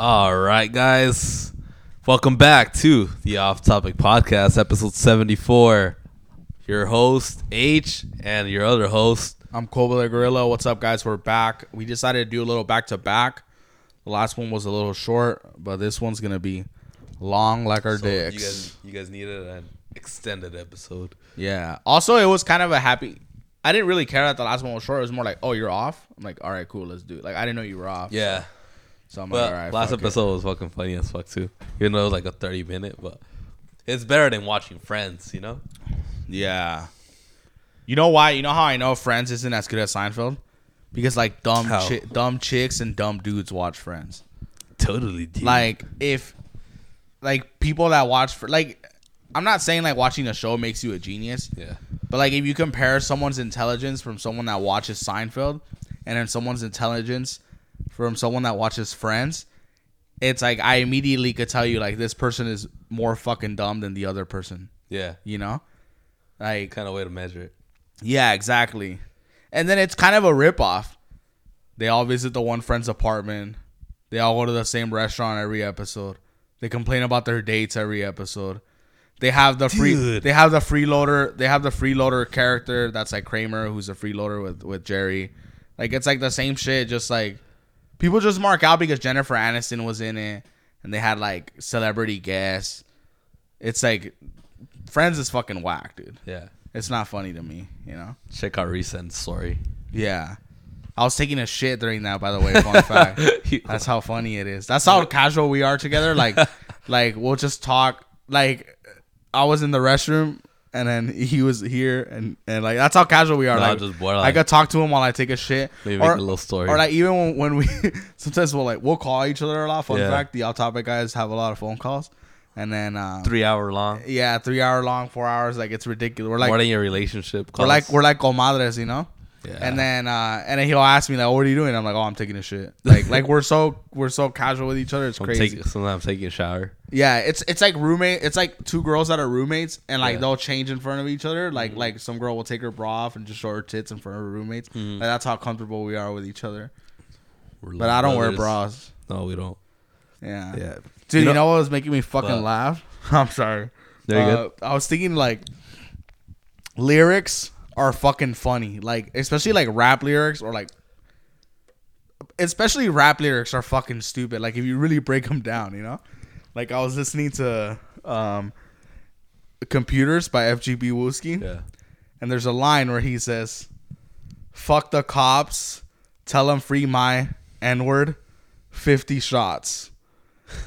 All right, guys. Welcome back to the Off Topic Podcast, episode 74. Your host, H, and your other host. I'm Kobe the Gorilla. What's up, guys? We're back. We decided to do a little back to back. The last one was a little short, but this one's gonna be long like our So dicks. You guys, you guys needed an extended episode. yeah. Also, it was kind of a happy. I didn't really care that the last one was short. It was more like, oh, you're off. I'm like, all right, cool, let's do it. Like, I didn't know you were off. Yeah. So I'm But like, all right. last fuck it. episode was fucking funny as fuck, too. Even though it was like a 30 minute, but it's better than watching Friends, you know? Yeah. You know why? You know how I know Friends isn't as good as Seinfeld? Because like dumb, chi- dumb chicks and dumb dudes watch Friends. Totally, dude. like if like people that watch for like i'm not saying like watching a show makes you a genius yeah. but like if you compare someone's intelligence from someone that watches seinfeld and then someone's intelligence from someone that watches friends it's like i immediately could tell you like this person is more fucking dumb than the other person. Yeah. you know? Like Kind of way to measure it. yeah exactly. And then it's kind of a rip-off. They all visit the one friend's apartment. They all go to the same restaurant every episode. They complain about their dates every episode. They have the free Dude. they have the freeloader they have the freeloader character that's like kramer who's a freeloader with with jerry. Like it's like the same shit just like people just mark out because jennifer aniston was in it and they had like celebrity guests it's like friends is fucking whack dude Yeah. it's not funny to me, you know. Check out recent story. Yeah, I was taking a shit during that. By the way, fun fact. That's how funny it is. That's how casual we are together. Like, like we'll just talk. Like, I was in the restroom and then he was here and and like that's how casual we are. No, like, just borderline. I could talk to him while I take a shit. Maybe or, a little story. or like even when, when we sometimes we'll like we'll call each other a lot. Fun Yeah. fact: the out topic guys have a lot of phone calls, and then uh, Three hour long. yeah, three hour long, four hours. Like it's ridiculous. We're like More than your relationship. we're like we're like comadres, you know. Yeah. And then uh and then he'll ask me like, "What are you doing?" I'm like, "Oh, I'm taking a shit." Like like we're so we're so casual with each other. It's I'm crazy. take- sometimes I'm taking a shower. yeah, it's it's like roommate. It's like two girls that are roommates and like Yeah. Mm-hmm. they'll change in front of each other. Like like some girl will take her bra off and just show her tits in front of her roommates. Mm-hmm. Like that's how comfortable we are with each other. We're But I don't wear bras. No, we don't. Yeah. Yeah. Dude, you You know, know- what was making me fucking What? laugh? I'm sorry. There you Uh, I was thinking like lyrics are fucking funny. Like especially like rap lyrics or like especially rap lyrics are fucking stupid. Like if you really break them down, you know? Like I was listening to um Computers by FGB Wooski Yeah. and there's a line where he says fuck the cops, tell them free my n-word, 50 shots.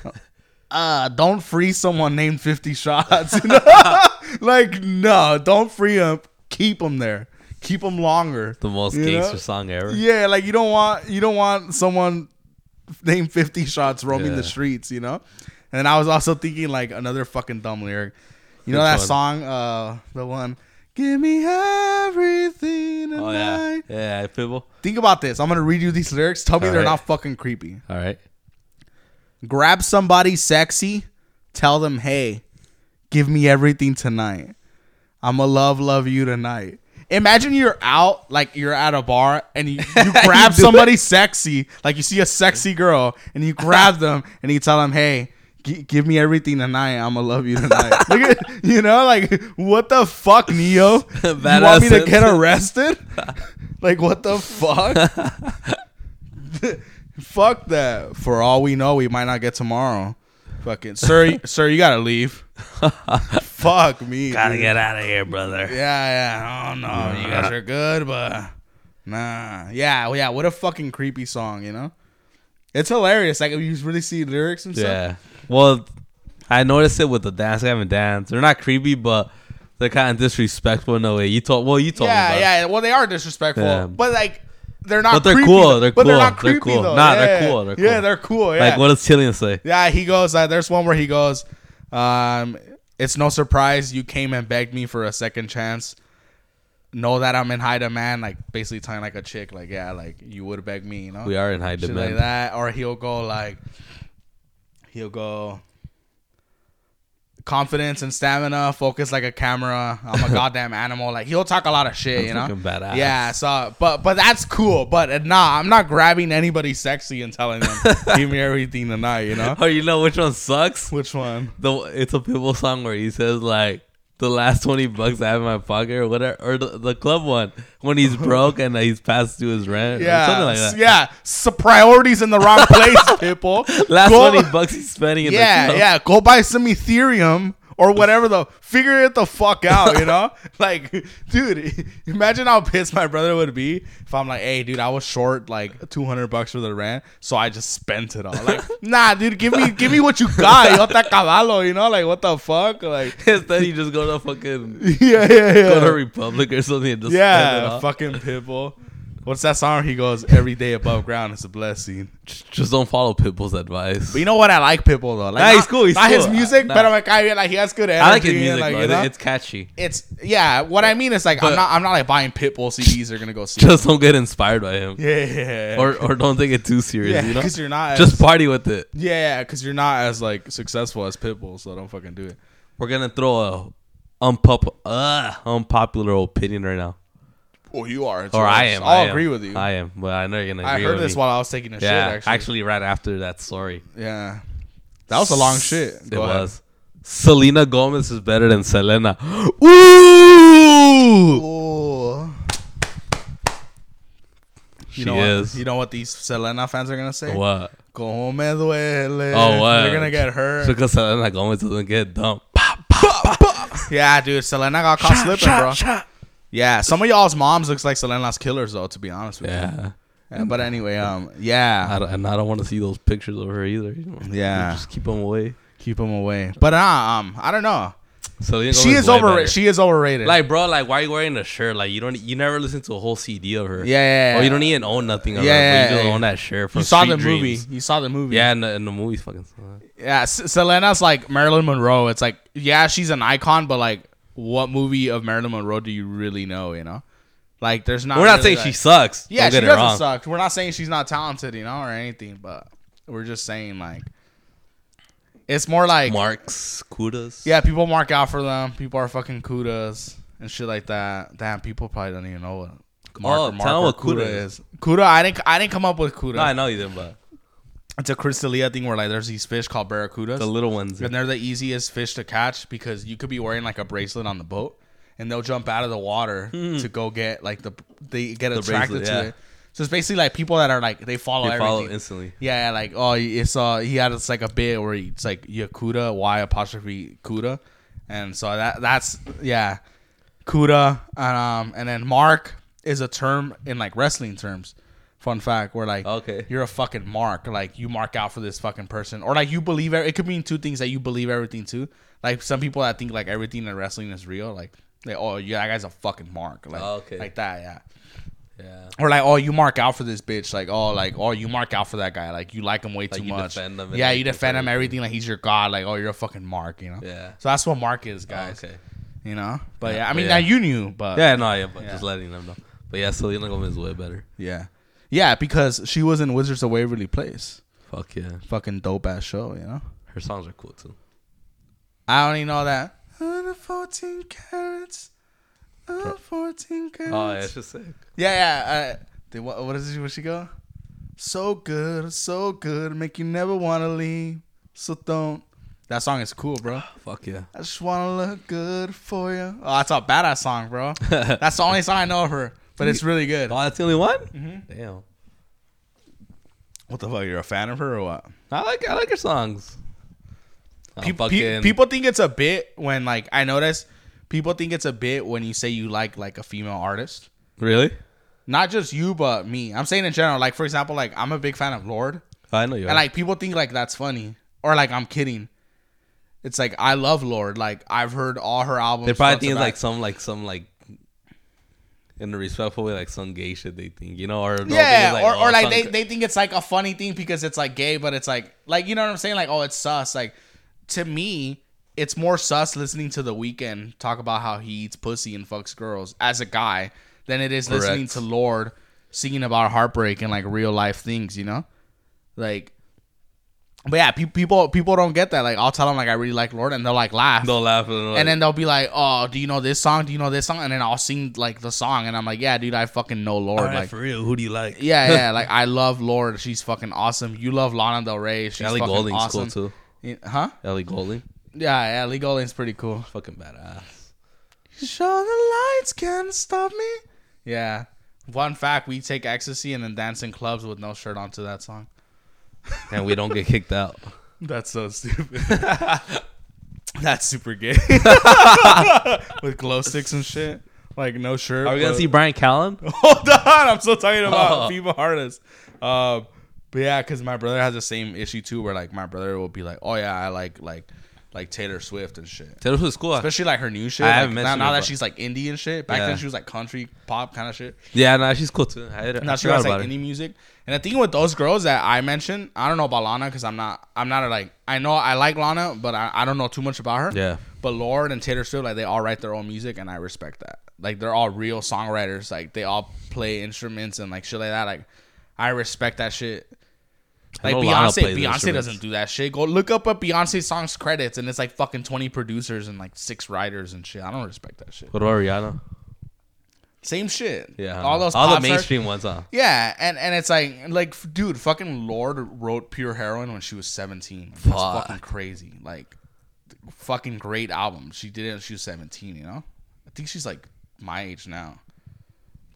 uh, don't free someone named 50 shots. like, no, don't free him. Keep them there. Keep them longer. The most You know? gangster song ever. Yeah, like you don't want you don't want someone named 50 shots roaming Yeah. the streets, you know? And then I was also thinking like another fucking dumb lyric. You know Which that one? song uh the one Give me everything tonight. Oh yeah. Yeah. Think about this. I'm going to read you these lyrics. Tell me All they're right. not fucking creepy. All right. Grab somebody sexy, tell them, "Hey, give me everything tonight. I'ma love love you tonight." Imagine you're out, like you're at a bar, and you, you grab somebody sexy, like you see a sexy girl, and you grab them, and you tell them, "Hey, gi- give me everything tonight. I'ma love you tonight." Look at you know, like what the fuck, Ne-Yo? you want me to get arrested? like what the fuck? fuck that. For all we know, we might not get tomorrow. Fucking sir, sir, you gotta leave. Fuck me. Gotta dude. get out of here, brother. Yeah, yeah. Oh no, you guys are good, but nah. Yeah, well, yeah. What a fucking creepy song, you know? It's hilarious. Like if you really see lyrics and stuff. Yeah. Well, I noticed it with the dance. I haven't danced. They're not creepy, but they're kind of disrespectful in a way. You told. Well, you told me. Yeah, yeah. Well, they are disrespectful, Yeah. but like they're not. But they're creepy, cool, they're but they're cool, not they're cool. though. Nah, they're cool, they're cool. Yeah, they're cool. Yeah. Like, what does Tillian say? Yeah, he goes. Uh, there's one where he goes. Um, it's no surprise you came and begged me for a second chance. Know that I'm in high demand, like basically telling like a chick, like yeah, like you would beg me, you know, We are in high shit demand. like that. Or he'll go like, he'll go. Confidence and stamina, focus like a camera. I'm a goddamn animal. Like he'll talk a lot of shit, you know. badass. Yeah. So, but but that's cool. But uh, nah, I'm not grabbing anybody sexy and telling them give me everything tonight. You know. Oh, you know which one sucks? Which one? The it's a people song where he says like the last twenty bucks I have in my pocket or whatever, or the, the club one when he's broke and he's passed through his rent, or Yeah. something like that. Yeah. So priorities in the wrong place, people. Last Go- twenty bucks he's spending in yeah, the club. yeah. Go buy some Ethereum or whatever the figure it the fuck out, you know? like, dude, imagine how pissed my brother would be if I'm like, hey, dude, I was short like two hundred bucks for the rent, so I just spent it all. Like, nah, dude, give me give me what you got, yo te caballo, you know? Like what the fuck? Like Instead, you just go to fucking Yeah, yeah, yeah. go to Republic or something and just spend it yeah, fucking pitbull. What's that song? He goes, "Every day above ground is a blessing." Just- don't follow Pitbull's advice. But you know what? I like Pitbull though. Like, Nah, he's cool, he's not his music, Nah. but I'm like, I like he has good energy. I like his music, like, you know? It's catchy. It's yeah. What I mean is like But- I'm not I'm not like buying Pitbull CDs. They're gonna go see. Just don't get inspired by him, yeah, yeah, or or don't take it too serious. yeah, you know, because you're not just as, party with it. Yeah, yeah, because you're not as like successful as Pitbull. So don't fucking do it. We're gonna throw a unpop uh, unpopular opinion right now, Well, you are, or I am. I'll I am. agree with you. I, I am, but I know you're gonna. Agree heard this me. while I was taking a yeah, shit. Actually, actually, right after that story. yeah, that was a long shit. It ahead. was. Selena Gomez is better than Selena. Ooh, Oh. she You know is. What, you know what these Selena fans are gonna say? what? Como me duele. Oh, what? They're gonna get hurt. Because Selena Gomez doesn't get dumped. Pop, pop, pop. Yeah, dude, Selena got caught slipping, bro. Yeah, some of y'all's moms looks like Selena's killers, though. To be honest with you. Yeah. Yeah, but anyway, um, yeah, I don't, and I don't want to see those pictures of her either. You know? Yeah. Just keep them away. keep them away. But uh, um, I don't know. So She is overrated. She is overrated. Like, bro, like, why are you wearing a shirt? Like, you don't, you never listen to a whole CD of her. yeah, yeah, Or you don't even own nothing of Yeah, her. yeah, you just yeah. own that shirt from You saw Street the movie. You saw the movie. Yeah, and the, and the movie's fucking. yeah. S- Selena's like Marilyn Monroe. It's like, yeah, she's an icon, but like, what movie of Marilyn Monroe do you really know? You know, like, there's not. We're not really, saying she sucks. Yeah, she doesn't wrong. suck. We're not saying she's not talented, you know, or anything, but we're just saying like it's more like Marks, kudos. yeah, people mark out for them. People are fucking kudas and shit like that. Damn, people probably don't even know what mark, Oh, mark tell 'em or what kuda kuda is. is. Kuda, I didn't I didn't come up with kuda. No, I know you didn't, but It's a Crystalia thing where like there's these fish called barracudas. the little ones. and they're the easiest fish to catch because you could be wearing like a bracelet on the boat and they'll jump out of the water to go get like the they get attracted bracelet, to yeah. it. So it's basically like people that are like they follow They everything. follow instantly. Yeah, like oh, it's uh he had it's like a bit where he, it's like Yakuda Y apostrophe Kuda, and so that that's yeah, Kuda, and um and then Mark is a term in like wrestling terms. Fun fact, where like Okay. you're a fucking mark, like you mark out for this fucking person, or like you believe it could mean two things that you believe everything too. Like some people that think like everything in wrestling is real, like they oh yeah that guy's a fucking mark, like Oh, okay. like that, yeah. Yeah. Or like, oh, you mark out for this bitch. Like, oh, like, oh, you mark out for that guy. Like, you like him way Like, too you much. defend him yeah, you defend him everything. Like he's your god. Like, oh, you're a fucking mark. You know. Yeah. So that's what mark is, Oh, guys. okay. You know. But Yeah, yeah, I mean, yeah. now you knew, but Yeah, no, yeah, but Yeah. just letting them know. But yeah, Selena Gomez is way better. yeah, yeah, because she was in Wizards of Waverly Place. Fuck yeah. Fucking dope ass show. You know. Her songs are cool too. I don't even know that. 114 carats. 114 carats. Oh, yeah, it's just sick. Yeah, yeah. Uh, they, what, what is it? Where she go? So good, so good, make you never wanna leave. So don't. That song is cool, bro. Fuck yeah. I just wanna look good for you. Oh, that's a badass song, bro. That's the only song I know of her, but it's really good. Oh, that's the only one? Mhm. Damn. What the fuck? You're a fan of her or what? I like I like her songs. Pe- pe- people think it's a bit when like I notice people think it's a bit when you say you like like a female artist. Really? Not just you, but me. I'm saying in general. Like for example, like I'm a big fan of Lorde. I know you. And are. like people think like that's funny or like I'm kidding. It's like I love Lorde. Like I've heard all her albums. they probably front to think it's like some like some like in a respectful way, like some gay shit they think, you know, or yeah, it's or, oh, or like they, cr- they think it's like a funny thing because it's like gay, but it's like like you know what I'm saying? Like oh, it's sus. Like to me, it's more sus listening to the Weeknd talk about how he eats pussy and fucks girls as a guy than it is listening to Lorde singing about heartbreak and like real life things. You know, like But yeah, pe- people people don't get that. Like I'll tell them like I really like Lorde, and they'll like laugh. They'll laugh. And, and then they'll be like, "Oh, do you know this song? Do you know this song?" And then I'll sing like the song, and I'm like, "Yeah, dude, I fucking know Lorde." like, for real, who do you like? yeah, yeah, like I love Lorde. She's fucking awesome. You love Lana Del Rey. She's Ellie fucking Goulding's awesome. cool too. Yeah, Huh? Ellie Goulding, Yeah, yeah. Lee Goulding's pretty cool. fucking badass. Show the lights can't stop me. Yeah. Fun fact: We take ecstasy and then dance in clubs with no shirt onto that song. And we don't get kicked out. That's so stupid. That's super gay. with glow sticks and shit. Like no shirt. Are we gonna but- see Bryan Callen? Hold on, I'm still talking about Oh. female artists. Um, but yeah, because my brother has the same issue too, where like my brother will be like, "Oh yeah, I like like like Taylor Swift and shit." Taylor Swift's cool. Especially like her new shit. I like, haven't now, mentioned now her, that she's like indie and shit. Back Yeah. then she was like country pop kind of shit. Yeah, nah, she's cool too. I, I Now she forgot has like indie music. And the thing with those girls that I mentioned, I don't know about Lana because I'm not I'm not a, like I know I like Lana, but I, I don't know too much about her. Yeah. But Lorde and Taylor Swift, like they all write their own music, and I respect that. Like they're all real songwriters. Like they all play instruments and like shit like that. Like I respect that shit. Like Beyonce, Beyonce doesn't do that shit. Go look up a Beyonce song's credits, and it's like fucking twenty producers and like six writers and shit. I don't respect that shit. What about Rihanna? Same shit. Yeah, all those all the mainstream ones, huh? yeah, and and it's like like dude, fucking Lorde wrote Pure Heroin when she was 17. That's Fuck. fucking crazy. Like fucking great album. She did it when she was 17, you know? I think she's like my age now.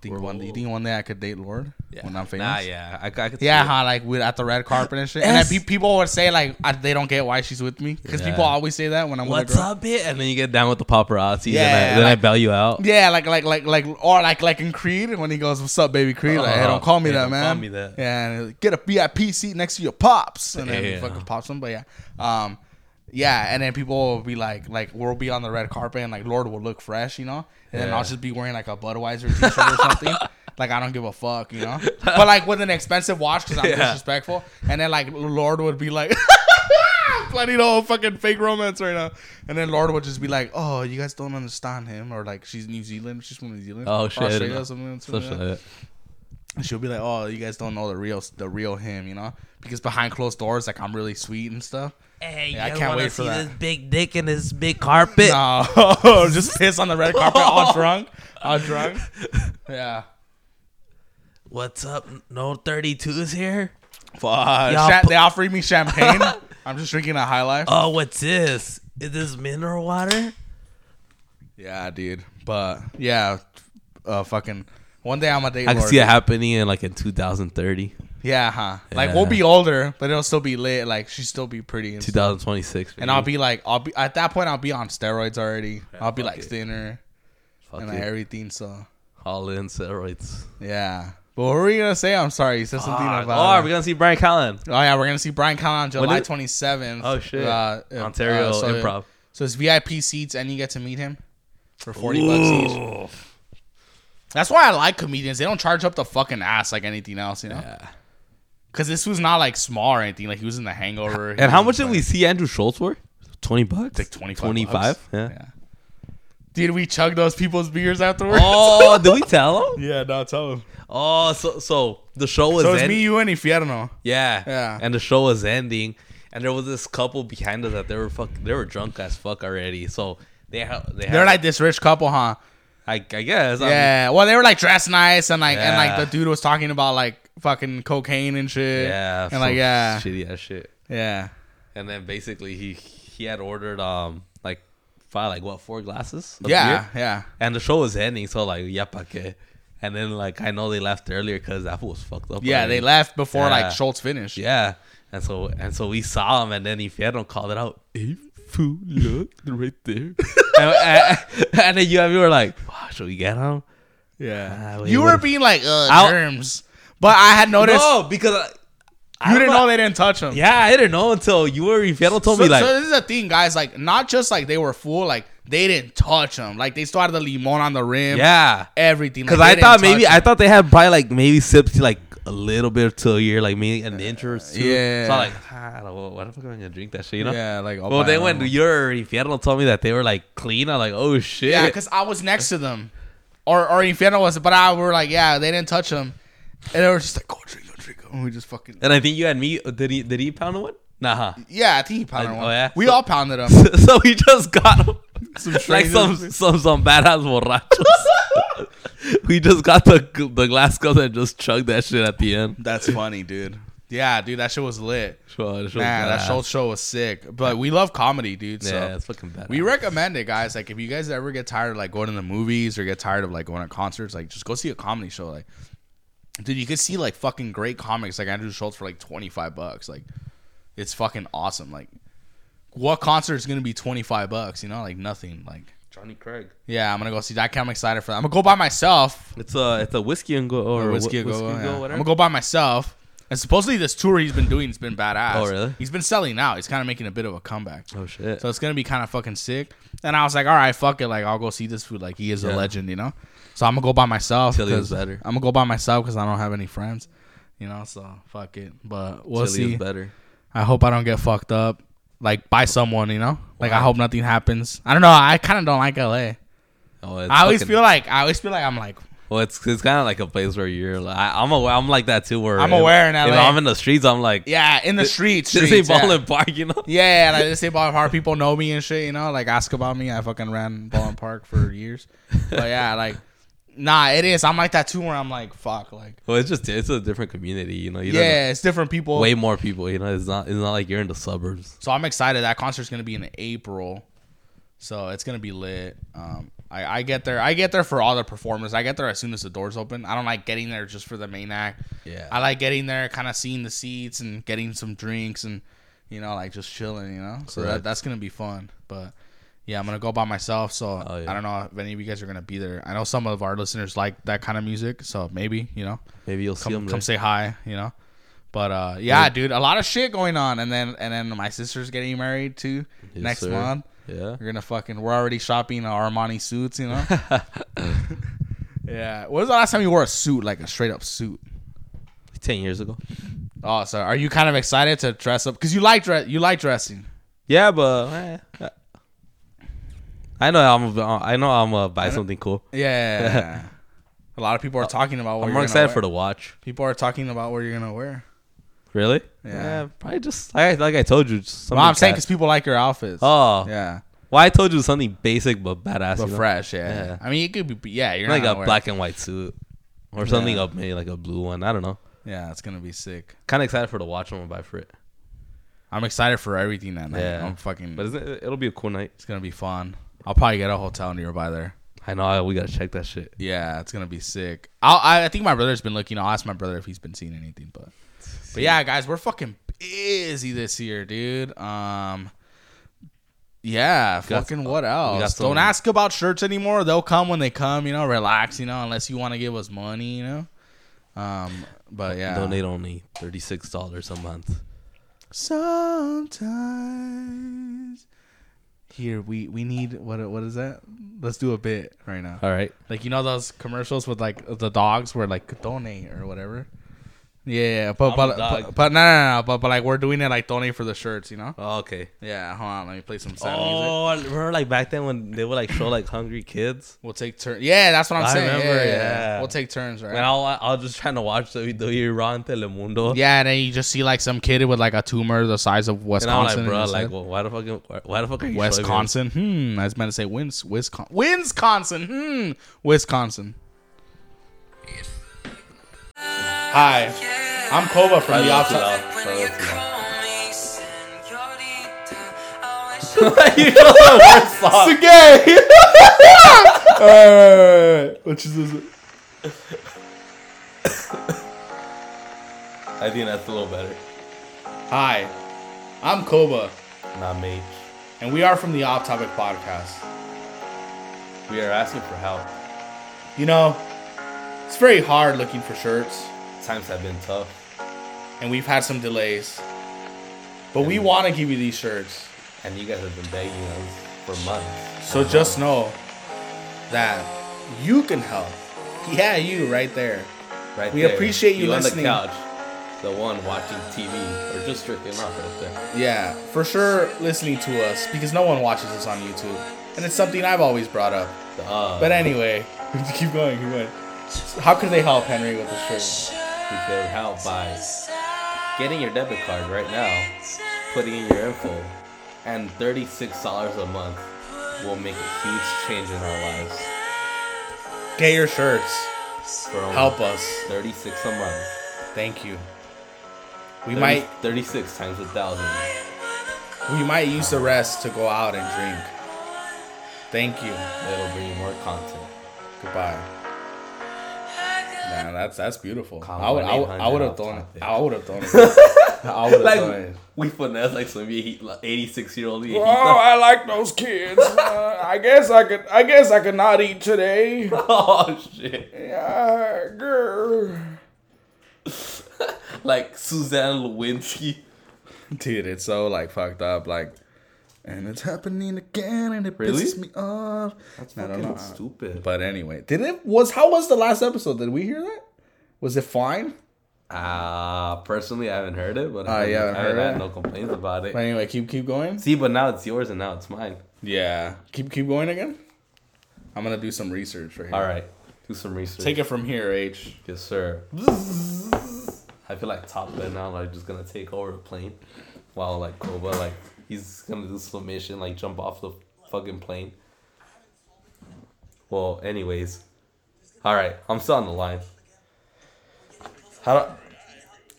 Think one you think one day I could date Lorde when I'm famous? Nah, yeah, I, I could. Yeah, see it. Like with at the red carpet and shit. And then pe- people would say like I, they don't get why she's with me because Yeah. people always say that when I'm What's with a girl. up, bit? And then you get down with the paparazzi. Yeah, Yeah, then, I, then like- I bail you out. Yeah, like like like like or like like in Creed when he goes, "What's up, baby Creed?" Like, hey, Uh-huh. don't call me Hey, that, don't man. call me that. Yeah, and he'll get a VIP seat next to your pops, and then Yeah. fucking pops him. But yeah, um, yeah, and then people will be like, like we'll be on the red carpet, and like Lorde will look fresh, you know, and then Yeah. I'll just be wearing like a Budweiser t-shirt or something. Like I don't give a fuck, you know. But like with an expensive watch because I'm Yeah. disrespectful, and then like Lorde would be like. Plenty of fucking fake romance right now, and then Lorde would just be like, "Oh, you guys don't understand him," or like she's New Zealand, she's from New Zealand, Oh, shit, Australia, or something, So something like that. And she'll be like, "Oh, you guys don't know the real, the real him," you know, because behind closed doors, like I'm really sweet and stuff. Hey, Yeah, I can't wanna wait for see that. this big dick and this big carpet? No, just piss on the red carpet, all drunk, all drunk. Yeah, What's up? No 32s here? fuck. Y'all Cha- pu- they offered me champagne. I'm just drinking a high life. Oh, what's this? Is this mineral water? Yeah, dude. But yeah, uh, fucking. One day I'm a date. I can Lorde. see it happening in like in 2030, Yeah, huh? Like we'll be older, but it'll still be lit. Like she'll still be pretty. And, stuff. 2026. and I'll be like, I'll be at that point. I'll be on steroids already. I'll be fuck like it. thinner Fuck and it. like everything. So all in steroids. yeah. But what were you gonna say? I'm sorry. You said something Ah, about. oh, are we gonna see Bryan Callen? oh yeah, we're gonna see Bryan Callen on July is- 27th. Oh, shit. Uh, uh, Ontario uh, so, Improv. So it's VIP seats, and you get to meet him for 40 bucks each. That's why I like comedians. They don't charge up the fucking ass like anything else, you know. Yeah. Because this was not like small or anything. Like he was in The Hangover. And how much did we see Andrew Schulz for? 20 bucks. Like 25. 25. Yeah. Yeah. Did we chug those people's beers afterwards? Oh, did we tell him? yeah, no, tell them. Oh, so so the show was So it's end- me, you, and Infierno. Yeah. Yeah. And the show was ending, and there was this couple behind us that they were fuck, they were drunk as fuck already. So they ha- they had, They're like this rich couple, huh? I, I guess. I mean, Yeah. Well, they were like dressed nice, and like and like the dude was talking about like fucking cocaine and shit. yeah. And like yeah, Shitty ass shit. yeah. And then basically he he had ordered um like five like what four glasses. Yeah, beer? yeah. And the show was ending, so like yeah, que. And then like I know they left earlier because that was fucked up. Yeah, already. they left before Yeah. like Schulz finished. Yeah. And so and so we saw him, and then Infierno called it out. Hey, fool, look, right there. and, and, and then you and me were like, wow, should we get him? Yeah. Ah, wait, you were being like, uh, I'll- germs. But I had noticed no, because I, I you don't didn't know they didn't touch them. Yeah, I didn't know until you were Infierno told so, me like, so this is the thing, guys. Like, not just like they were full, like they didn't touch them. Like they still had the limon on the rim. yeah. everything. Because Like, I thought maybe touch I 'em. thought they had probably like maybe sipped like a little bit to a year, like me, an inch or two. Yeah. So I'm like, ah, I don't know, what the fuck am I gonna drink that shit? You know? yeah, like Well, then when your Infierno told me that they were like clean, I'm like, oh shit. yeah, because I was next to them, or or Inferno was, but I were like, yeah, they didn't touch them, and they were just like, go drink, go drink, and we just fucking. and I think you had me. Did he? Did he pound one? Nah. Yeah, I think he pounded I- one. oh, yeah? We So- all pounded them. so he just got him. Some like some some some badass borrachos. we just got the the glass cup and just chugged that shit at the end. That's funny, dude. Yeah, dude, that shit was lit. Sure, it Man, that show show was sick. But we love comedy, dude. So Yeah, it's fucking bad. we recommend it, guys. Like, if you guys ever get tired of like going to the movies or get tired of like going to concerts, like just go see a comedy show. Like, dude, you could see like fucking great comics like Andrew Schulz for like twenty five bucks. Like, it's fucking awesome. Like, what concert is gonna be twenty five bucks? You know, like nothing. Like, Johnny Craig. yeah, I'm gonna go see that. I'm excited for that. I'm gonna go by myself. It's a it's a whiskey and go or Or whiskey, wh- go. whiskey yeah. and go I'm gonna go by myself. And supposedly this tour he's been doing has been badass. Oh, really? He's been selling out. He's kind of making a bit of a comeback. oh shit. So it's gonna be kind of fucking sick. And I was like, all right, fuck it. Like I'll go see this food. Like he is a legend, you know. So I'm gonna go by myself. Chili is 'cause- better. I'm gonna go by myself because I don't have any friends, you know. So fuck it. But we'll Chili see. is better. I hope I don't get fucked up, like by someone, you know. Like I hope nothing happens. I don't know. I kind of don't like LA. Oh, I always fucking- feel like I always feel like I'm like Well, it's it's kind of like a place where you're like I, I'm aware. I'm like that too. Where I'm if- aware in LA. I'm in the streets, I'm like yeah in the streets. This ain't Baldwin Park, you know. Yeah, like they say Baldwin Park, people know me and shit, you know, like ask about me. I fucking ran Baldwin Park for years. But yeah, like nah, it is. I'm like that too where I'm like, fuck, like Well, it's just it's a different community, you know. You Yeah, it's different people. way more people, you know. It's not it's not like you're in the suburbs. So I'm excited. That concert's gonna be in April. So it's gonna be lit. Um I, I get there I get there for all the performers. I get there as soon as the doors open. I don't like getting there just for the main act. Yeah. I like getting there, kind of seeing the seats and getting some drinks and you know, like just chilling, you know. So that, that's gonna be fun. But yeah, I'm gonna go by myself. So Oh, yeah. I don't know if any of you guys are gonna be there. I know some of our listeners like that kind of music, so maybe you know, Maybe you'll see come them. come say hi, you know. But uh, yeah, dude, a lot of shit going on, and then and then my sister's getting married too Yes, next sir. month. Yeah. We're gonna fucking. We're already shopping Armani suits, you know. yeah. When was the last time you wore a suit, like a straight up suit? Ten years ago. Oh, so are you kind of excited to dress up? Because you like dress, you like dressing. Yeah, but eh. I know I'm I know I'm gonna buy something cool. Yeah. a lot of people are talking about. What I'm more excited wear. for the watch. People are talking about what you're gonna wear. Really? Yeah. probably just I, like I told you. Well, I'm saying because people like your outfits. Oh, yeah, well, I told you something basic but badass. but you know? fresh. Yeah. Yeah. I mean, it could be. Yeah, you're like not a black and white suit or something Yeah. up maybe like a blue one. I don't know. Yeah, it's gonna be sick. Kind of excited for the watch I'm gonna buy for it. I'm excited for everything that night. Yeah. I'm fucking. But it, it'll be a cool night. it's gonna be fun. I'll probably get a hotel nearby there. I know we gotta check that shit. Yeah, it's gonna be sick. I'll, I I think my brother's been looking. I'll ask my brother if he's been seeing anything. But but yeah, guys, we're fucking busy this year, dude. Um. Yeah, got- fucking what else? Don't ask about shirts anymore. They'll come when they come. You know, relax. You know, unless you want to give us money. You know. Um. But yeah. Donate only thirty six dollars a month. Sometimes. Here we we need what what is that? Let's do a bit right now. All right. Like you know those commercials with like the dogs where like donate or whatever. Yeah, but I'm but, but but no no no but but like we're doing it like donate for the shirts, you know? Oh, okay. Yeah, hold on, let me play some sad music. Oh, remember like back then when they would like show like hungry kids? We'll take turns. Yeah, that's what I'm I saying. remember, yeah, yeah. we'll take turns, right? When I, was- I was just trying to watch the video you raw on Telemundo. yeah, and then you just see like some kid with like a tumor the size of Wisconsin. And I'm Wisconsin. like, bro, like, well, why the fuck, why the fuck are you showing me this? Wisconsin. Hmm. I was meant to say Wins, Wisconsin. Wisconsin. Hmm. Wisconsin. Hi, I'm Kova from the Probably outside. too loud. Probably too loud. you you know the worst song. It's gay. Alright, Which is this? I think that's a little better. Hi, I'm Koba, Not me. and we are from the Off Topic Podcast. We are asking for help. You know, it's very hard looking for shirts, Times have been tough. and we've had some delays. But we want to give you these shirts. And you guys have been begging us for months. So just know that you can help. Yeah, you right there. Right we there. appreciate you on listening. the couch. The one watching TV or just jerking off right there. Yeah, for sure listening to us because no one watches us on YouTube. And it's something I've always brought up. Uh, But anyway, keep going, keep going. How can they help Henry with the shirt? You could help by getting your debit card right now putting in your info, and thirty-six dollars a month will make a huge change in our lives. Get your shirts. Only Help us. Thirty-six a month. Thank you. We 30 might thirty-six times a thousand. we might use the rest to go out and drink. Thank you. It'll bring you more content. Goodbye. Man, that's that's beautiful. Call I would I would, I would have thrown it. I would have thrown it. I would have Like thrown it. we finesse like some eighty-six-year-old. Oh, I like those kids. Uh, I guess I could. I guess I could not eat today. oh shit! Yeah, girl. Like Suzanne Lewinsky. Dude, it's so like fucked up. Like, and it's happening again, and it Really? pisses me off. That's fucking stupid. But anyway, did it was how was the last episode? Did we hear that? Was it fine? Ah, personally, I haven't heard it, but Ah, I haven't, haven't I haven't had no complaints about it. But anyway, keep keep going. See, but now it's yours and now it's mine. Yeah, keep keep going again. I'm gonna do some research right here. All right, do some research. take it from here, H. yes, sir. I feel like Top Gun now, like just gonna take over the plane, while like Koba, like he's gonna do some mission, like jump off the fucking plane. Well, anyways, all right, I'm still on the line. How? Do,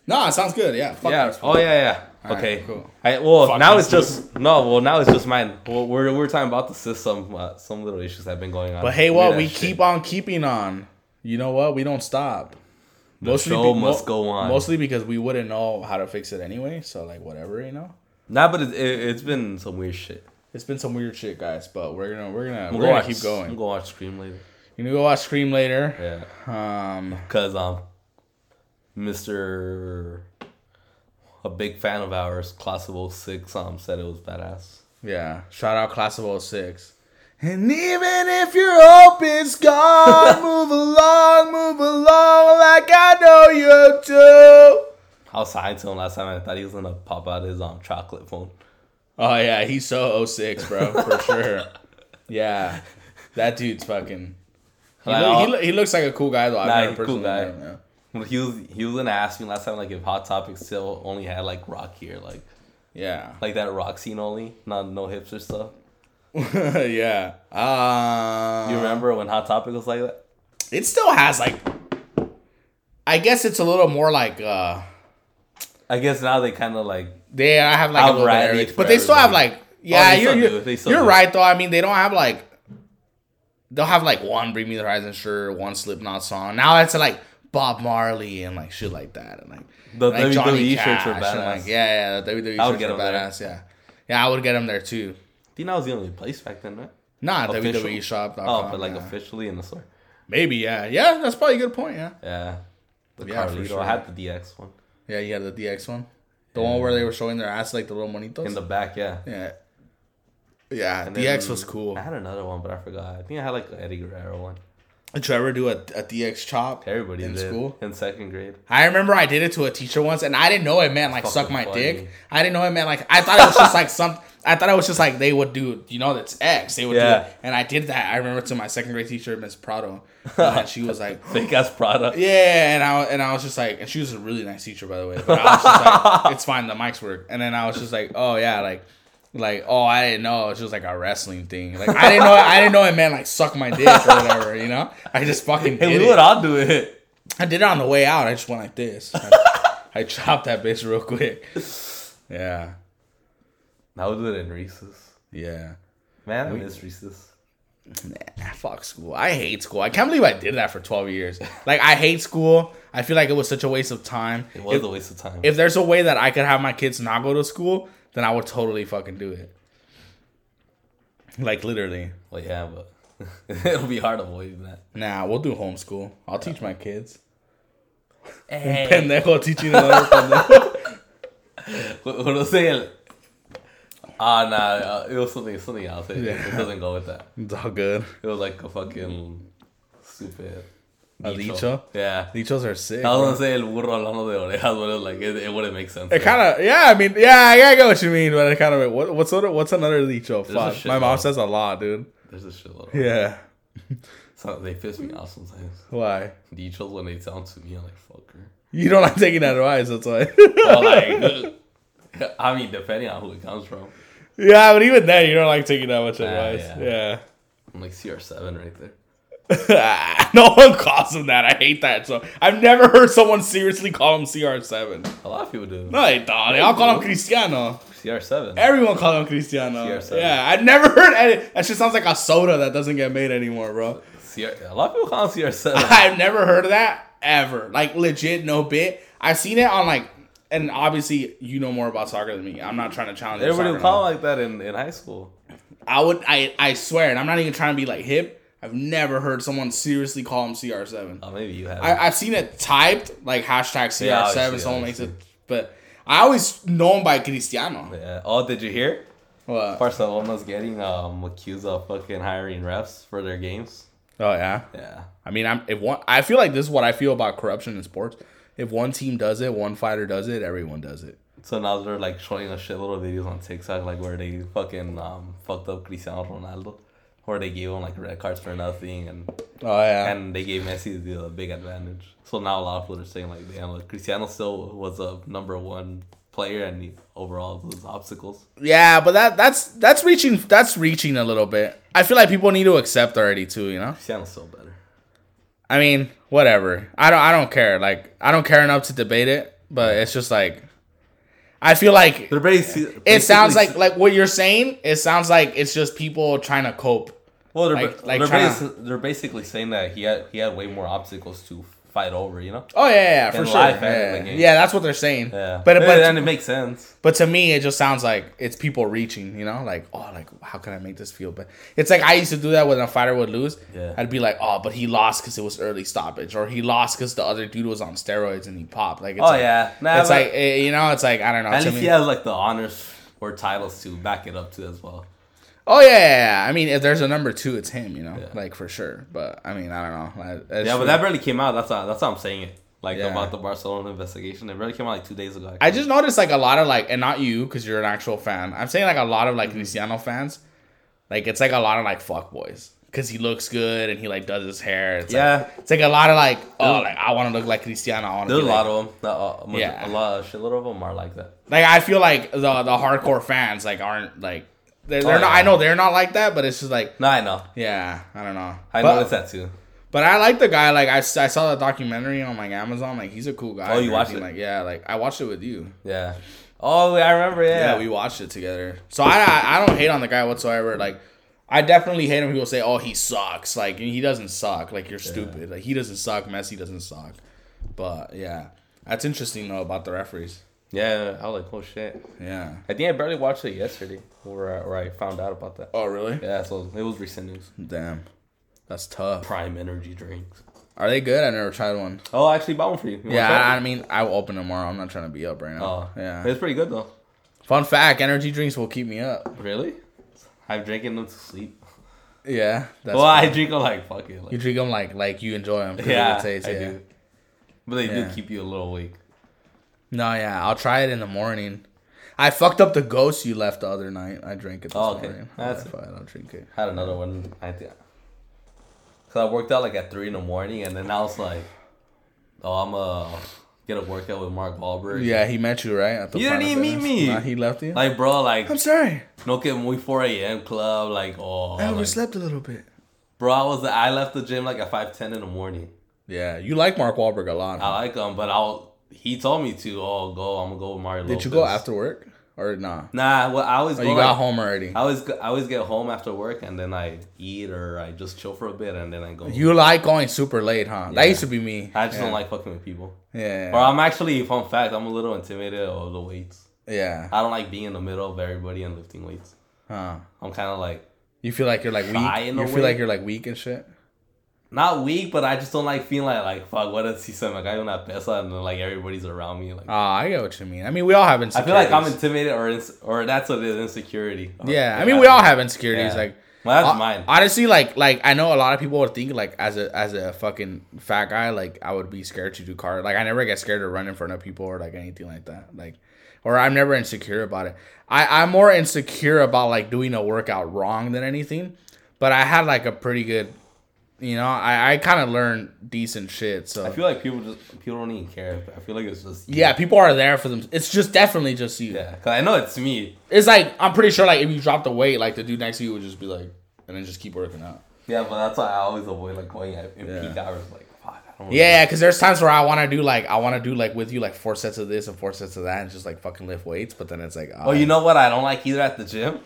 No, it sounds good. Yeah. Fuck yeah. this. Oh yeah, yeah. All right, okay. cool. I, well, Fuck now it's just no. Well, now it's just mine. Well, we're we're talking about the system. Uh, some little issues that have been going on. But hey, what we shit. keep on keeping on. You know what? We don't stop. The show must go on. Mostly because we wouldn't know how to fix it anyway. So like whatever, you know. Nah, but it, it, it's been some weird shit. It's been some weird shit, guys. But we're gonna we're gonna I'm we're gonna gonna watch, keep I'm going. gonna watch Scream later. You gonna go watch Scream later? Yeah, Um, cause um, Mister, a big fan of ours, Class of 06, um, said it was badass. yeah. Shout out Class of 06. And even if your hope is gone, move along, move along, like I know you do. I was signed to him last time. I thought he was gonna pop out his um chocolate phone. Oh yeah, he's so 06, bro, for sure. Yeah, that dude's fucking. He, Like, look- he, he looks like a cool guy though. I've Nah, never cool guy. him, yeah. He was he was gonna ask me last time like if Hot Topic still only had like rock here, like Yeah. like that rock scene only, not no hipster stuff. yeah. Uh, You remember when Hot Topic was like that? It still has like. I guess it's a little more like uh I guess now they kind of like they I have like a little bit but they still have like oh, yeah they you're you're, do. They still you're do. right though. I mean they don't have like they'll have like one Bring Me the Horizon shirt, one Slipknot song. Now it's like Bob Marley and like shit like that and like The like WWE shirts are and, badass. Like, yeah, yeah, the WWE I would shirts get are 'em there. badass. Yeah, yeah, I would get them there too. I think that was the only place back then, right? Not Official? WWE shop. Oh, but like officially in the store. maybe yeah, yeah. That's probably a good point. Yeah, Yeah. The Yeah, Carlito. sure. I had the DX one yeah. You had the DX one, the one where they were showing their ass like the little monitos. in the back. Yeah. yeah, yeah. And DX then was cool. I had another one, but I forgot. I think I had like an Eddie Guerrero one. Did you ever do a, a DX chop Everybody in did school? in second grade. I remember I did it to a teacher once, and I didn't know it meant like Fucking suck my funny. dick. I didn't know it meant like I thought it was just like some. I thought it was just like they would do, you know, that's X. They would Yeah. do it, and I did that. I remember to my second grade teacher, Miss Prado, and she was like, Fake ass Prado." "Yeah," and I and I was just like, and she was a really nice teacher, by the way. But I was just like, "It's fine, the mics work." And then I was just like, "Oh yeah, like." Like oh I didn't know it was just like a wrestling thing like I didn't know I didn't know it meant like suck my dick or whatever you know I just fucking did Hey, it. we would all do it. I did it on the way out. I just went like this. I, I chopped that bitch real quick. Yeah, I would do it in recess. yeah. Man, I miss Reese's. Nah, fuck school. I hate school. I can't believe I did that for twelve years. Like I hate school. I feel like it was such a waste of time. It was If, a waste of time. if there's a way that I could have my kids not go to school, then I would totally fucking do it. Like literally. well, yeah, but it'll be hard to avoiding that. Nah, we'll do homeschool. I'll teach my kids. Hey. Pendejo teaching another pendejo. What what was it? Ah, nah, uh, it was something, something else. It, it doesn't go with that. It's all good. It was like a fucking stupid. A dicho? Yeah. Dichos are sick. I was bro. gonna say el burro hablando de orejas, but it was like it, it wouldn't make sense. It kind of, yeah. I mean, yeah, I get what you mean, but it kind of. What, what's other, what's another dicho? a Fuck, my mom says a lot, dude. There's a shitload. Yeah. So they piss me off sometimes. Why? Dichos when they sound to me, I'm like fucker. You don't like taking that advice. That's why. Like, I mean, depending on who it comes from. Yeah, but even then, you don't like taking that much Nah, advice. yeah. Yeah. I'm like CR7 right there. no one calls him that. I hate that. So I've never heard someone seriously call him CR7. A lot of people do. No, they don't. They all call him Cristiano. CR7. Everyone call him Cristiano. CR7. Yeah, I've never heard any. That shit sounds like a soda that doesn't get made anymore, bro. CR, a lot of people call him CR7. I've never heard of that ever. Like legit, no bit. I've seen it on like, and obviously you know more about soccer than me. I'm not trying to challenge. Everybody would call like that in, in high school. I would. I I swear, and I'm not even trying to be like hip. I've never heard someone seriously call him CR7. Oh, maybe you have. I, I've seen it typed like hashtag CR7. Yeah, obviously, someone makes it, but I always know him by Cristiano. yeah. Oh, did you hear? What? Barcelona's getting um accused of fucking hiring refs for their games. Oh yeah. Yeah. I mean, I'm if one. I feel like this is what I feel about corruption in sports. If one team does it, one fighter does it, everyone does it. So now they're like showing a shitload of videos on TikTok, like where they fucking um fucked up Cristiano Ronaldo, where they gave him like red cards for nothing, and Oh yeah. and they gave Messi the big advantage. So now a lot of people are saying like, damn, like, Cristiano still was a number one player, and he overall those obstacles. yeah, but that that's that's reaching that's reaching a little bit. I feel like people need to accept already too. You know. Cristiano's still better. I mean, whatever. I don't. I don't care. Like, I don't care enough to debate it. But it's just like, I feel like They're basically. it sounds like like what you're saying. It sounds like it's just people trying to cope. Well, they're, like- like they're, basi- they're basically saying that he had he had way more obstacles to fight over. You know. Oh yeah, yeah, yeah, for sure. Yeah, yeah, that's what they're saying. Yeah. But but and it makes sense. But to me, it just sounds like it's people reaching, you know, like oh, like how can I make this feel? But it's like I used to do that when a fighter would lose. Yeah. I'd be like, oh, but he lost because it was early stoppage, or he lost because the other dude was on steroids and he popped. Like, it's Oh like, yeah. Nah, it's like eh, you know, it's like I don't know. at least me- he has like the honors or titles to back it up to as well. Oh yeah. I mean, if there's a number two, it's him, you know, Yeah. like for sure. But I mean, I don't know. That's Yeah, but that barely came out. That's how, that's how I'm saying it. Like Yeah. about the Barcelona investigation, it barely came out like two days ago. I just noticed like a lot of like, and not you because you're an actual fan. I'm saying like a lot of like Mm-hmm. Cristiano fans, like it's like a lot of like fuck boys because he looks good and he like does his hair. It's Yeah. like, it's like a lot of like oh like I want to look like Cristiano. I want to There's a like, lot of them. Uh, Yeah. a lot, a shitload of them are like that. like I feel like the the hardcore fans like aren't like they're, they're Oh, not. yeah. I know they're not like that, but it's just like No, I know. yeah, I don't know. I but, noticed that too. But I like the guy. Like I, I saw the documentary on like Amazon. Like he's a cool guy. Oh, you watched it? Like yeah, like I watched it with you. Yeah. Oh, I remember. Yeah. Yeah, we watched it together. So I, I I don't hate on the guy whatsoever. Like I definitely hate when people say, "Oh, he sucks." Like he doesn't suck. Like you're stupid. Like he doesn't suck. Messi doesn't suck. But yeah, that's interesting though about the referees. Yeah. I was like, oh shit. Yeah. I think I barely watched it yesterday, where I, where I found out about that. Oh really? Yeah. So it was recent news. Damn. That's tough. Prime energy drinks. Are they good? I never tried one. Oh, I actually bought one for you. You Yeah, I, I mean, I will open tomorrow. I'm not trying to be up right now. Oh, yeah. It's pretty good though. Fun fact: energy drinks will keep me up. Really? I've drinking them to sleep. Yeah. That's well, I drink them like fuck it. Like, You drink them like like you enjoy them. yeah, the taste, I yeah. do. But they Yeah. do keep you a little awake. No, yeah, I'll try it in the morning. I fucked up the ghost you left the other night. I drank it this Oh, okay. morning. That's- fine. I'll drink it. Had another one. I think. Cause I worked out like at three in the morning, and then I was like, "Oh, I'm uh get a workout with Mark Wahlberg." Yeah, he met you right at the. You didn't even meet me. Nah, he left you. Like, bro, like, I'm sorry. no que muy 4 a.m. club, like, oh, I like, overslept a little bit. bro, I was I left the gym like at five ten in the morning. Yeah, you like Mark Wahlberg a lot. I like him, but I he told me to, oh, go, I'm gonna go with Mario. Did you go after work or nah? Nah, well, I always Oh, go. you got like- home already. I always I always get home after work and then I eat or I just chill for a bit and then I go. You like going super late, huh? That used to be me. I just yeah. don't like fucking with people. Yeah. Or I'm actually, fun fact, I'm a little intimidated of the weights. yeah. I don't like being in the middle of everybody and lifting weights. Huh. I'm kind of like You feel like you're like weak. You feel way. like you're like weak and shit. Not weak, but I just don't like feeling like like fuck. What if si se me cae una pesa and then like everybody's around me? Like Ah, I get what you mean. I mean, we all have insecurities. I feel like I'm intimidated or ins- or that's what it is insecurity. Yeah, I mean, we all have insecurities. Yeah. Like, Well, that's hon- mine. Honestly, like, like I know a lot of people would think like as a as a fucking fat guy, like I would be scared to do car. Like I never get scared to run in front of people or like anything like that. Like, or I'm never insecure about it. I I'm more insecure about like doing a workout wrong than anything. But I had like a pretty good You know, I, I kind of learned decent shit. So I feel like people just people don't even care. I feel like it's just yeah, people are there for them. It's just definitely just you. yeah. Cause I know it's me. It's like I'm pretty sure like if you drop the weight, like the dude next to you would just be like, and then just keep working out. Yeah, but that's why I always avoid like going at in Yeah. peak hours. Like fuck, I don't. Yeah, because there's times where I want to do like I want to do like with you like four sets of this and four sets of that and just like fucking lift weights, but then it's like Oh, you know what? I don't like either at the gym.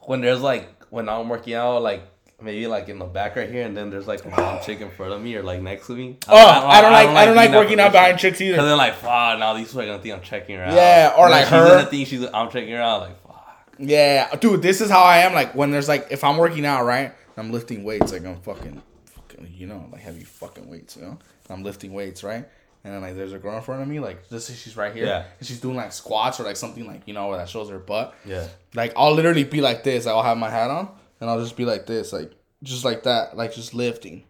When there's like when I'm working out, like maybe like in the back right here, and then there's like a mom chick in front of me or like next to me. Oh, I don't like I don't like working out behind chicks either. Cause they're like, fuck, now these people are gonna think I'm checking her out. Yeah, or And like she's her. in the thing, she's I'm checking her out. Like, fuck. Yeah, dude, this is how I am. Like when there's like if I'm working out, right? I'm lifting weights, like I'm fucking, fucking you know, like heavy fucking weights, you know. I'm lifting weights, right? And then like there's a girl in front of me, like this is she's right here, Yeah. and she's doing like squats or like something like you know where that shows her butt. Yeah. Like I'll literally be like this. I'll have my hat on, and I'll just be like this, like just like that, like just lifting,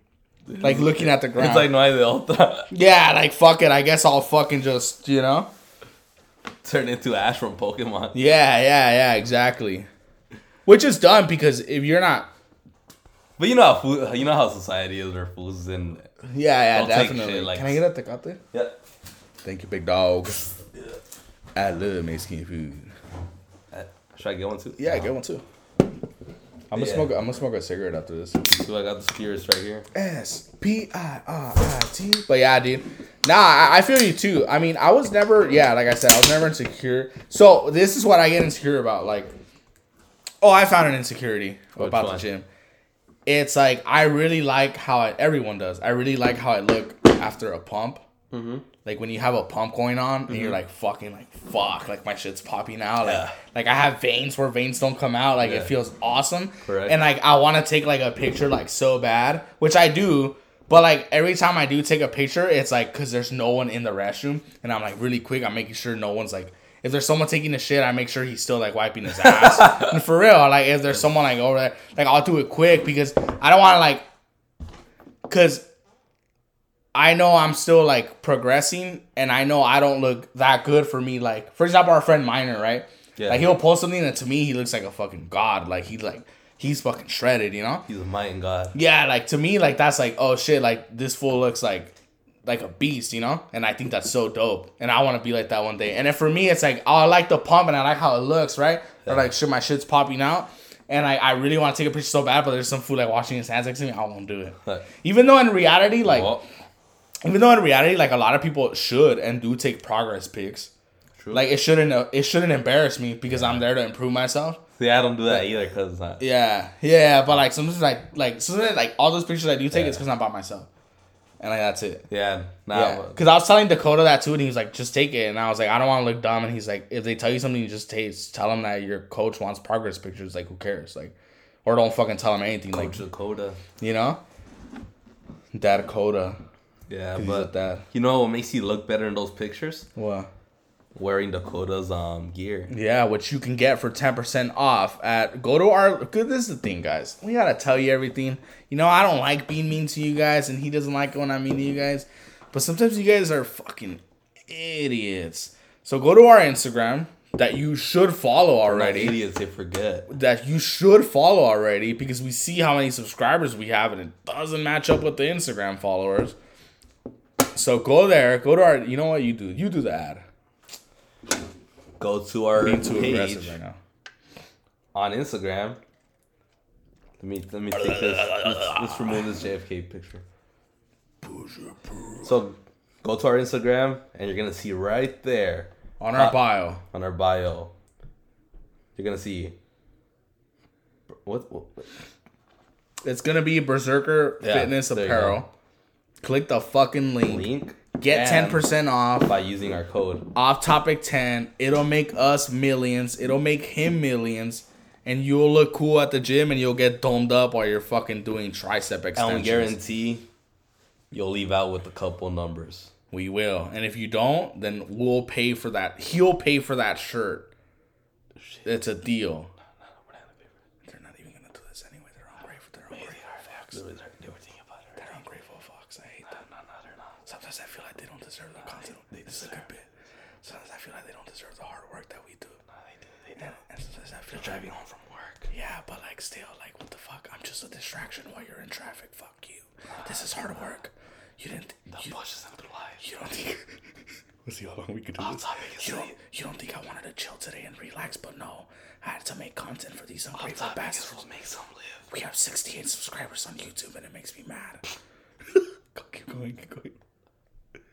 like looking at the ground. It's like no hay de otra. yeah, like fuck it. I guess I'll fucking just you know. Turn into Ash from Pokemon. Yeah, yeah, yeah, exactly. Which is done because if you're not But you know how food, you know how society is. Their foods and Yeah, yeah, definitely. shit like- Can I get a tecate? yeah. Thank you, big dog. I love Mexican food. Uh, Should I get one too? Yeah, get one too. I'm gonna Yeah. smoke. I'm gonna smoke a cigarette after this. So I got the spirits right here. S P I R I T. But yeah, dude. Nah, I, I feel you too. I mean, I was never. Yeah, like I said, I was never insecure. So this is what I get insecure about. Like, oh, I found an insecurity Which about one? the gym. It's like I really like how I, everyone does. I really like how I look after a pump. Mm-hmm. Like when you have a pump going on and you're like fucking like fuck like my shit's popping out like Yeah. like I have veins where veins don't come out like Yeah. it feels awesome Correct. and like I want to take like a picture like so bad which I do but like every time I do take a picture it's like because there's no one in the restroom and I'm like really quick I'm making sure no one's like if there's someone taking a shit I make sure he's still like wiping his ass and for real like if there's someone like over there like I'll do it quick because I don't want to like because I know I'm still like progressing, and I know I don't look that good for me. Like, for example, our friend Miner, right? Yeah. Like he'll post something, and to me, he looks like a fucking god. Like he like he's fucking shredded, you know? He's a mighty god. Yeah, like to me, like that's like oh shit, like this fool looks like like a beast, you know? And I think that's so dope, and I want to be like that one day. And then for me, it's like oh, I like the pump, and I like how it looks, right? Or like shit, my shit's popping out. And I, I really want to take a picture so bad, but there's some fool like washing his hands next to me. I won't do it. Even though in reality, like well, even though in reality, like a lot of people should and do take progress pics. True. Like it shouldn't uh, it shouldn't embarrass me because I'm there to improve myself. see, I don't do that either because not. Yeah, yeah, but like sometimes like like sometimes like all those pictures I do take Yeah. is because I'm by myself, and like that's it. Yeah, nah, Yeah, because I was telling Dakota that too, and he was like, "Just take it," and I was like, "I don't want to look dumb," and he's like, "If they tell you something, you just take, tell them that your coach wants progress pictures. Like, who cares? Like, or don't fucking tell them anything. Coach Like, Dakota. you know, Dakota, Yeah, but that you know what makes you look better in those pictures? what." Wearing Dakota's um gear. Yeah, which you can get for 10% off at go to our good this is the thing, guys. We gotta tell you everything. You know, I don't like being mean to you guys, and he doesn't like when I'm mean to you guys. But sometimes you guys are fucking idiots. So go to our Instagram that you should follow already. idiots, they forget. That you should follow already because we see how many subscribers we have and it doesn't match up with the Instagram followers. So go there, go to our you know what you do. You do the ad. Go to our Being too page aggressive right now. on Instagram. Let me let me take this. Let's, let's remove this JFK picture. So go to our Instagram and you're gonna see right there On our Uh, bio. on our bio. You're gonna see what, what It's gonna be Berserker Yeah, Fitness there you Apparel. Click the fucking link. link. Get ten percent off. by using our code. Off topic ten. It'll make us millions. It'll make him millions. And you'll look cool at the gym and you'll get domed up while you're fucking doing tricep extensions. And we guarantee you'll leave out with a couple numbers. We will. And if you don't, then we'll pay for that. He'll pay for that shirt. It's a deal. They're not even gonna do this anyway. They're ungrateful. They're ungrateful fucks. They're ungrateful fucks. I hate uh, them. Sometimes I feel like they don't deserve the content. This is a bit. Sometimes I feel like they don't deserve the hard work that we do. No, they do. And, and sometimes I feel like, driving home from work. Yeah, but like still, like what the fuck? I'm I'm just a distraction while you're in traffic. Fuck you. This is hard work. You didn't. The you, Pushes into life. you don't think. Let's see how long we can do this. topic is You don't, you don't think I wanted to chill today and relax, but no. I had to make content for these ungrateful bastards. make some live. We have 68 subscribers on YouTube and it makes me mad. Keep going, keep going.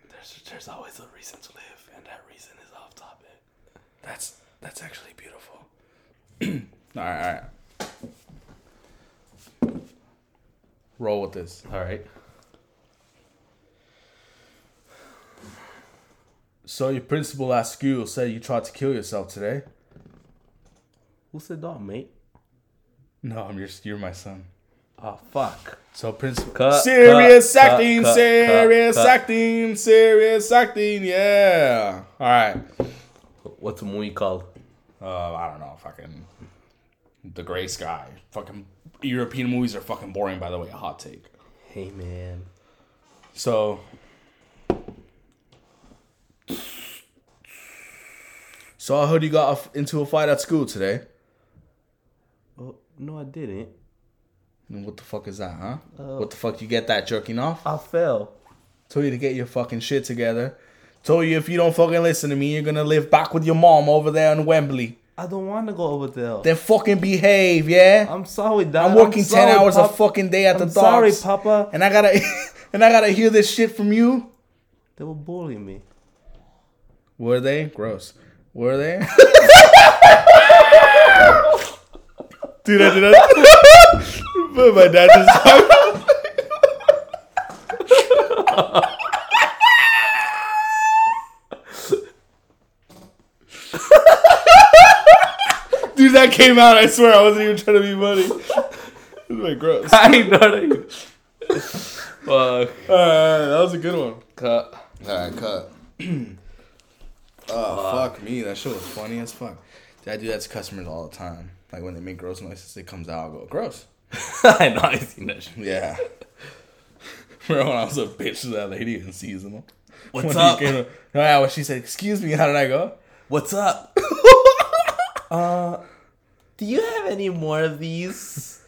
There's there's always a reason to live, and that reason is off topic. That's that's actually beautiful. all right, all right. Roll with this. All right. So your principal at school said you tried to kill yourself today. Who said that, mate? No, I'm your you're my son. Oh fuck. So principal Cut, serious cut, acting, cut, serious acting, serious acting. Yeah. All right. What's the movie called? Uh, I don't know. Fucking the Gray Sky. Fucking European movies are fucking boring. By the way, a hot take. Hey man. So, so I heard you got into a fight at school today. Oh no, I didn't. And What the fuck is that, huh? Oh. What the fuck you get that jerking off? I fell. Told you to get your fucking shit together. Told you if you don't fucking listen to me, you're gonna live back with your mom over there in Wembley. I don't want to go over there. Then fucking behave, yeah. I'm sorry, Dad. I'm working ten sorry, hours a fucking day at I'm the sorry, Papa. and I gotta, and I gotta hear this shit from you. They were bullying me. Were they? Gross. Were they? Dude, I did. but my dad just. Dude, that came out. I swear, I wasn't even trying to be funny. This is like gross. I know that. Fuck. Uh, that was a good one. Cut. All right, cut. oh fuck me, that shit was funny as fuck. Dude, I do that to customers all the time. Like when they make gross noises, it comes out. I go gross. I know. I seen that shit. Yeah. Remember when I was a bitch to that lady in seasonal? What's When up? came- when she said, "Excuse me," how did I go? What's up? uh, do you have any more of these?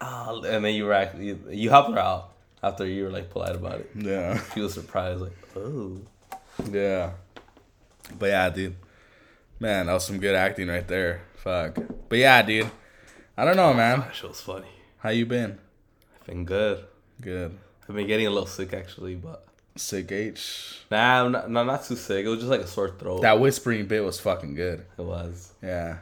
Uh, and then you were actually you helped her out after you were like polite about it. Yeah, She was surprised, like, oh. yeah. But yeah, dude, man, that was some good acting right there. Fuck. But yeah, dude, I don't know, man. That shit was funny. How you been? I've been good. Good. I've been getting a little sick actually, but Sick H. nah, I'm not, no, not too sick. It was just like a sore throat. That whispering bit was fucking good. it was. Yeah.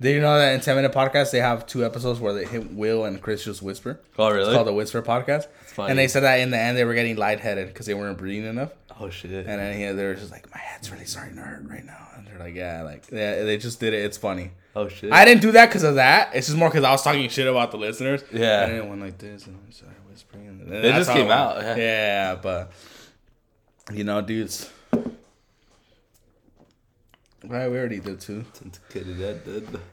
Did you know that in 10 Minute Podcast, they have two episodes where they hit Will and Chris just whisper? Oh It's really? called the Whisper Podcast. It's funny. And they said that in the end they were getting lightheaded because they weren't breathing enough. Oh shit. And then yeah, they were just like, my head's really starting to hurt right now. And they're like, yeah, like, yeah, they just did it. It's funny. oh shit. I didn't do that because of that. It's just more because I was talking shit about the listeners. Yeah. And then it went like this and I started whispering. And then It just came out, yeah. Yeah, but, you know, dudes. Right, we already did too.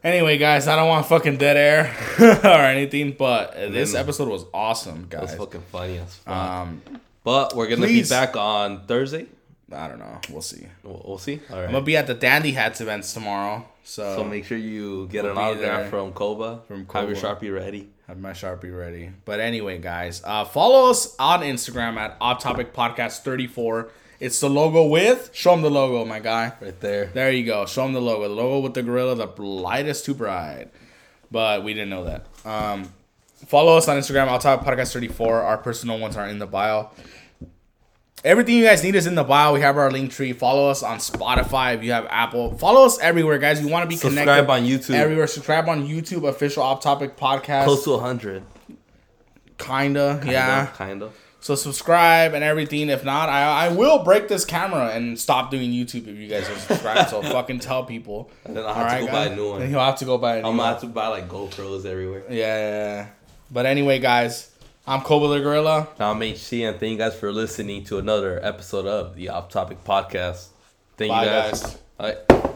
Anyway, guys, I don't want fucking dead air or anything, but this episode was awesome, That was fucking funny as fuck. Um, but we're gonna please. be back on Thursday. I don't know. We'll see. We'll, we'll see. All right. I'm gonna be at the Dandy Hats events tomorrow, so, So make sure you get We'll an autograph from Koba. From Have your sharpie ready. have my sharpie ready. But anyway, guys, uh, follow us on Instagram at Off Topic Podcast 34. It's the logo with. Show them the logo, my guy. Right there. There you go. Show them the logo. The logo with the gorilla, the lightest too bright. But we didn't know that. Um, follow us on Instagram, Off Topic podcast 34. Our personal ones are in the bio. Everything you guys need is in the bio. We have our link tree. Follow us on Spotify if you have Apple. Follow us everywhere, guys. We want to be Subscribe connected. on YouTube. Everywhere. Subscribe on YouTube, official Off Topic Podcast. Close to 100. Kinda, yeah. Kind of. So subscribe and everything. If not, I I will break this camera and stop doing YouTube if you guys don't subscribe. so fucking tell people. And then I'll have to go buy a new one. Then he'll have to go buy a new I'm gonna have to buy like GoPros everywhere. Yeah, yeah, yeah. But anyway, guys, I'm Kobe the Gorilla. I'm HC and thank you guys for listening to another episode of the Off Topic Podcast. Thank Bye, you guys. guys. All right.